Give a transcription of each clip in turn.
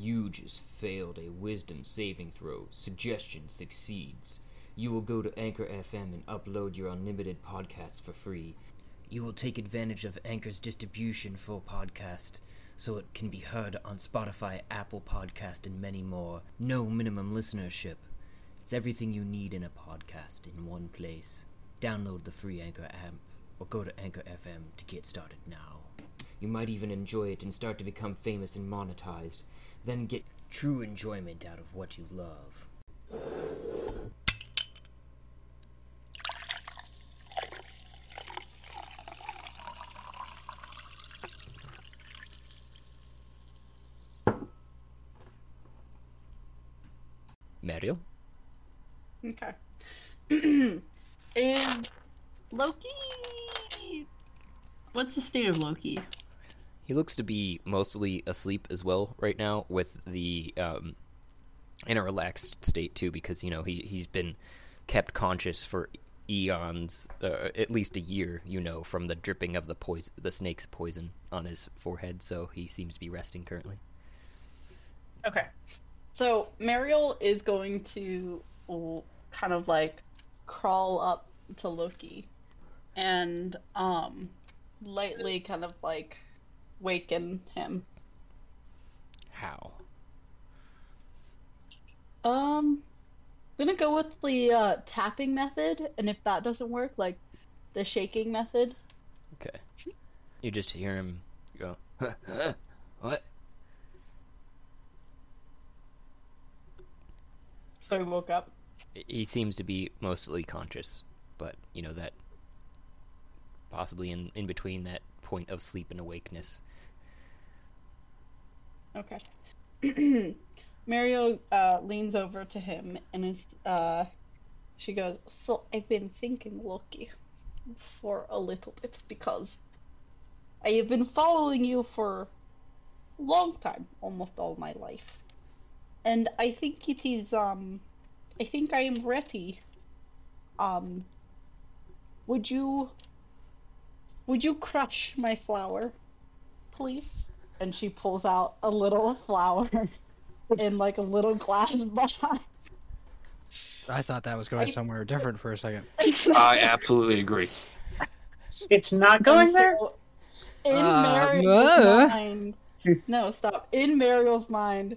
You just failed a wisdom saving throw. Suggestion succeeds. You will go to Anchor FM and upload your unlimited podcasts for free. You will take advantage of Anchor's distribution for podcast, so it can be heard on Spotify, Apple Podcast, and many more. No minimum listenership. It's everything you need in a podcast in one place. Download the free Anchor app or go to Anchor FM to get started now. You might even enjoy it and start to become famous and monetized, then get true enjoyment out of what you love. Maerlyl? Okay. and Loki. What's the state of Loki? He looks to be mostly asleep as well right now, with the um, in a relaxed state too, because you know he he's been kept conscious for eons, uh, at least a year, you know, from the dripping of the poison, the snake's poison on his forehead. So he seems to be resting currently. Okay. So Maerlyl is going to kind of like crawl up to Loki and um lightly kind of like waken him. How? Um I'm gonna go with the uh, tapping method, and if that doesn't work, like the shaking method. Okay. You just hear him go, what? So he woke up. He seems to be mostly conscious, but you know that possibly in in between that point of sleep and awakeness. Okay. Mario uh, leans over to him and is uh, she goes, "So I've been thinking, Loki, for a little bit because I have been following you for a long time, almost all my life, and I think it is um, I think I am ready. Um, would you would you crush my flower, please?" And she pulls out a little flower in like a little glass box. I thought that was going somewhere different for a second. I absolutely agree. It's not going there. In Uh, Maerlyl's uh. mind, no, stop. In Maerlyl's mind,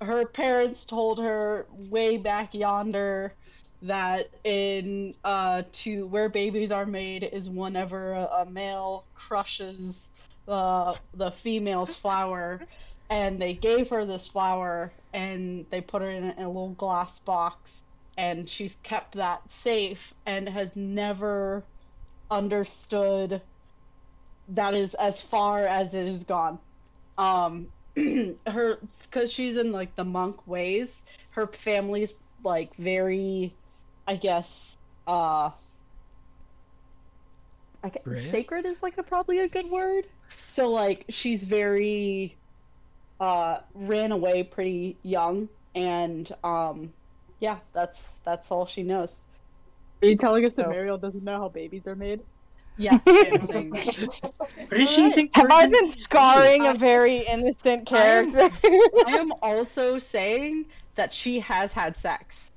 her parents told her way back yonder that in uh to where babies are made is whenever a, a male crushes the the female's flower and they gave her this flower and they put her in a, in a little glass box and she's kept that safe and has never understood that is as far as it has gone. Um her because she's in like the monk ways her family's like very i guess uh I guess, sacred is like a, probably a good word so like she's very uh ran away pretty young and um yeah that's that's all she knows Are you telling us that So- Maerlyl doesn't know how babies are made? yeah I'm saying that. What does she think? Have I been scarring a very innocent character? I am also saying that she has had sex.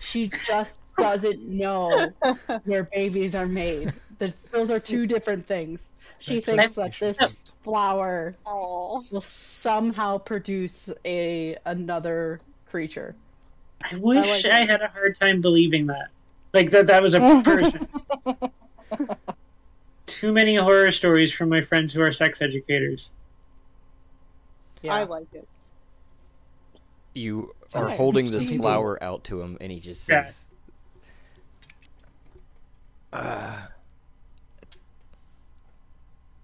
She just doesn't know where babies are made. That those are two different things. She thinks that this flower Oh. will somehow produce a another creature. I wish like I, had a hard time believing that. Like that that was a person. Too many horror stories from my friends who are sex educators. Yeah. I like it. You are alright. holding this flower out to him, and he just Yeah. says, uh,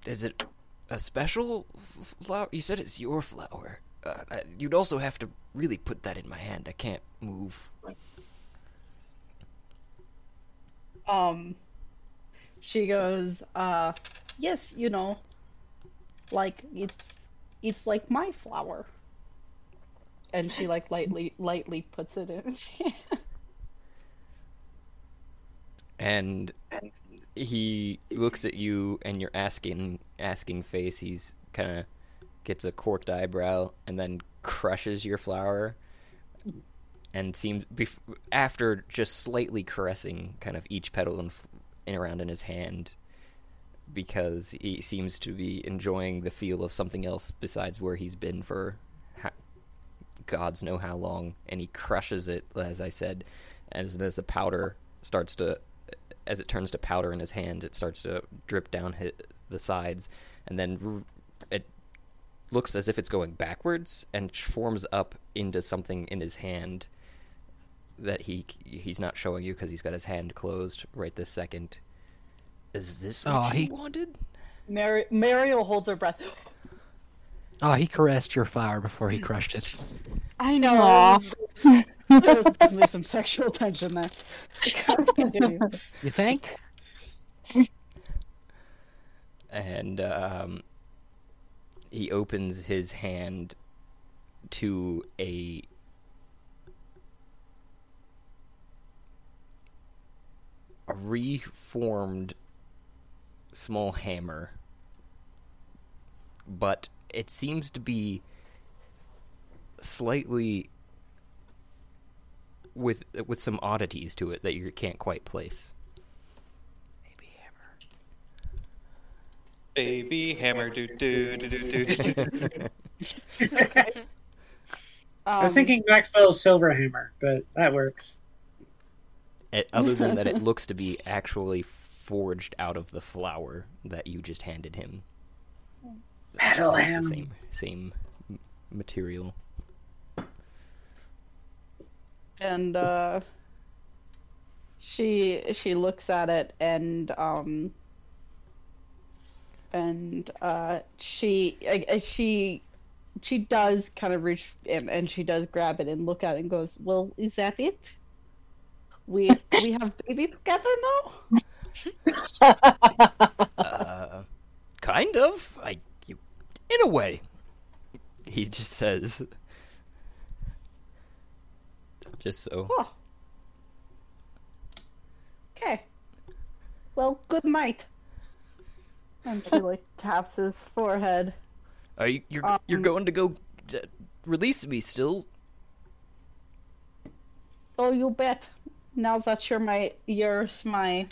"Is it a special flower? You said it's your flower. Uh, you'd also have to really put that in my hand. I can't move." um she goes uh yes you know like it's it's like my flower and she like lightly lightly puts it in and he looks at you and your asking asking face he's kind of gets a corked eyebrow, and then crushes your flower, and seems bef- after just slightly caressing kind of each petal and, f- and around in his hand, because he seems to be enjoying the feel of something else besides where he's been for ha- gods know how long, and he crushes it, as I said, as as the powder starts to, as it turns to powder in his hand, it starts to drip down hi the sides, and then r- it looks as if it's going backwards and forms up into something in his hand that he he's not showing you because he's got his hand closed right this second. Is this what Oh, you he- wanted? Mary Maerlyl holds her breath. Oh, he caressed your flower before he crushed it. I know. Aw. There was definitely some sexual tension there. You think? and um, he opens his hand to a a reformed small hammer but it seems to be slightly with with some oddities to it that you can't quite place Baby hammer, do do do do do. I Um, was thinking Maxwell's silver hammer, but that works. It, other than that, it looks to be actually forged out of the flower that you just handed him. Metal hammer. same same material. And uh, she she looks at it and um and uh she uh, she she does kind of reach and, she does grab it and look at it and goes well is that it we we have baby together now Uh, kind of. I, in a way. He just says, just so. oh okay well good night and she like taps his forehead Are you you're you're Um, going to go uh, release me still? Oh, you bet. Now that you're my, you're my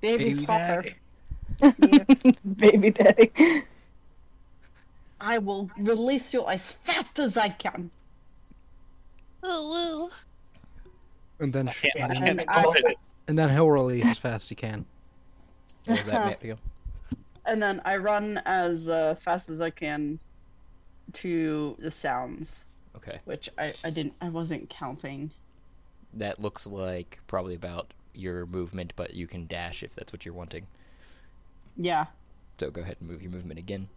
baby's Baby father, daddy. Baby daddy. I will release you as fast as I can. And then, Yeah, and, then can't I- and then he'll release as fast as he can. What was that, Matt? And then I run as uh, fast as I can to the sounds, Okay. which I, I didn't, I wasn't counting. That looks like probably about your movement, but you can dash if that's what you're wanting. Yeah. So go ahead and move your movement again.